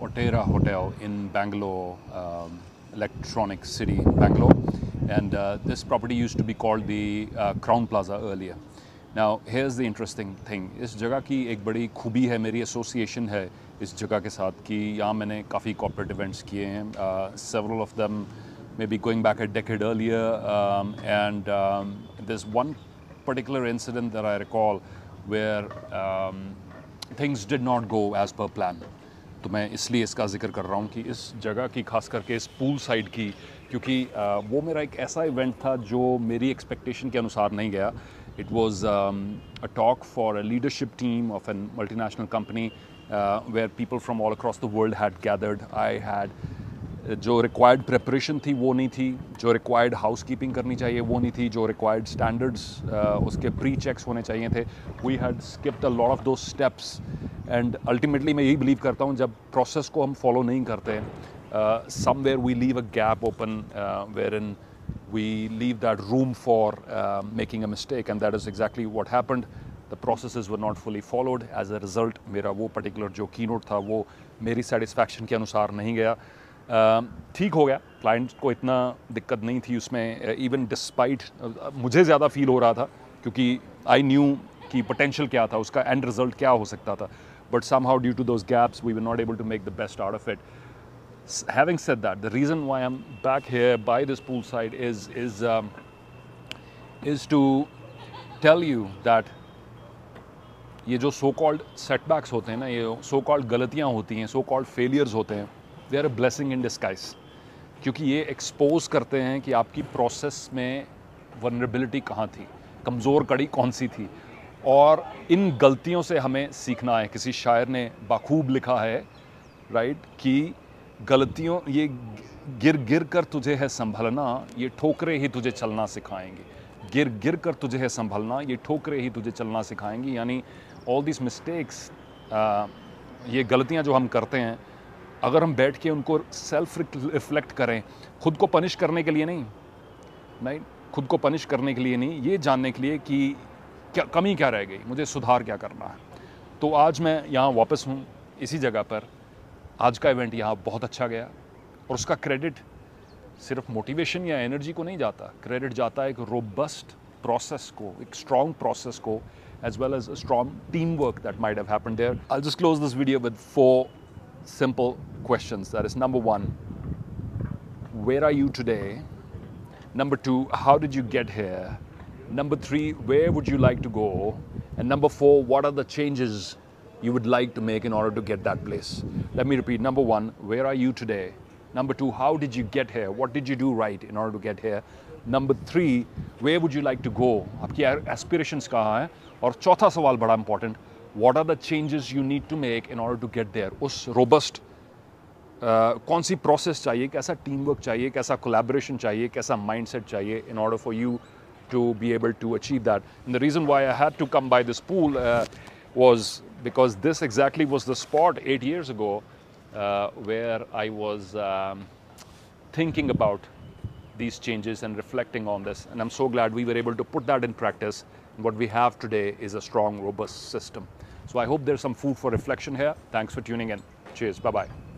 Otera Hotel in Bangalore, um, Electronic City, Bangalore. And uh, this property used to be called the uh, Crown Plaza earlier. Now, here's the interesting thing. इस जगह की एक बड़ी खूबी है मेरी association है इस जगह के साथ कि यहाँ मैंने काफ़ी कॉर्पोरेट इवेंट्स किए हैं several of them maybe going back a decade earlier um, and um, there's one particular incident that I recall where did not go as per plan. तो मैं इसलिए इसका ज़िक्र कर रहा हूँ कि इस जगह की, खास करके इस पूल साइड की, क्योंकि वो मेरा एक ऐसा इवेंट था जो मेरी एक्सपेक्टेशन के अनुसार नहीं गया it was a talk for a leadership team of an multinational company where people from all across the world had gathered I had जो रिक्वायर्ड प्रेपरेशन थी, वो नहीं थी। जो रिक्वायर्ड हाउस कीपिंग करनी चाहिए, वो नहीं थी। जो रिक्वायर्ड स्टैंडर्ड्स उसके प्री चेक्स होने चाहिए थे। We had skipped a lot of those steps and ultimately मैं यही बिलीव करता हूँ, जब प्रोसेस को हम फॉलो नहीं करते somewhere we leave a gap open wherein we leave that room for making a mistake and that is exactly what happened the process were not fully followed as a result मेरा वो particular जो की note था, वो मेरी satisfaction के अनुसार नहीं गया। ठीक हो गया। क्लाइंट को इतना दिक्कत नहीं थी उसमें इवन डिस्पाइट मुझे ज़्यादा फील हो रहा था, क्योंकि आई न्यू कि पोटेंशियल क्या था, उसका एंड रिज़ल्ट क्या हो सकता था। But somehow due to those gaps we we not able to make the best out of it having set that the reason why am back here by this poolside is is is to tell you that ये जो so called setbacks होते हैं ना, ये so called गलतियाँ होती हैं so called failures होते हैं they are a blessing in डिस्काइज क्योंकि ये एक्सपोज करते हैं कि आपकी प्रोसेस में वनरेबिलिटी कहाँ थी, कमज़ोर कड़ी कौन सी थी। और इन गलतियों से हमें सीखना है। किसी शायर ने बाखूब लिखा है राइट कि गलतियों, ये गिर गिर कर तुझे है संभलना, ये ठोकरे ही तुझे चलना सिखाएँगे। गिर गिर कर तुझे है संभलना, ये ठोकरे ही तुझे चलना सिखाएँगी। यानी ऑल दिस मिस्टेक्स ये गलतियाँ जो हम करते हैं अगर हम बैठ के उनको सेल्फ रिफ्लेक्ट करें, खुद को पनिश करने के लिए नहीं नहीं खुद को पनिश करने के लिए नहीं, ये जानने के लिए कि क्या, कमी क्या रह गई, मुझे सुधार क्या करना है। तो आज मैं यहाँ वापस हूँ, इसी जगह पर। आज का इवेंट यहाँ बहुत अच्छा गया, और उसका क्रेडिट सिर्फ़ मोटिवेशन या एनर्जी को नहीं जाता। क्रेडिट जाता है एक रोबस्ट प्रोसेस को, एक स्ट्रॉन्ग प्रोसेस को, as well as a strong teamwork that might have happened there. I'll just close this video with four simple questions. That is number one, where are you today? Number two, how did you get here? Number three, where would you like to go? And number four, what are the changes you would like to make in order to get that place? Let me repeat. Number one, where are you today? Number two, how did you get here? What did you do right in order to get here? Number three, where would you like to go? आपकी aspirations कहाँ हैं? और चौथा सवाल बड़ा important, what are the changes you need to make in order to get there? उस robust uh, कौन सी process चाहिए कैसा टीम वर्क चाहिए कैसा कोलेबोरेशन चाहिए कैसा माइंडसेट चाहिए in order for you to be able to achieve that. And the reason why I had to come by this pool uh, was because this exactly was the spot eight years ago uh, where I was um, thinking about these changes and reflecting on this. And I'm so glad we were able to put that in practice. And what we have today is a strong, robust system. So I hope there's some food for reflection here. Thanks for tuning in. Cheers. Bye bye.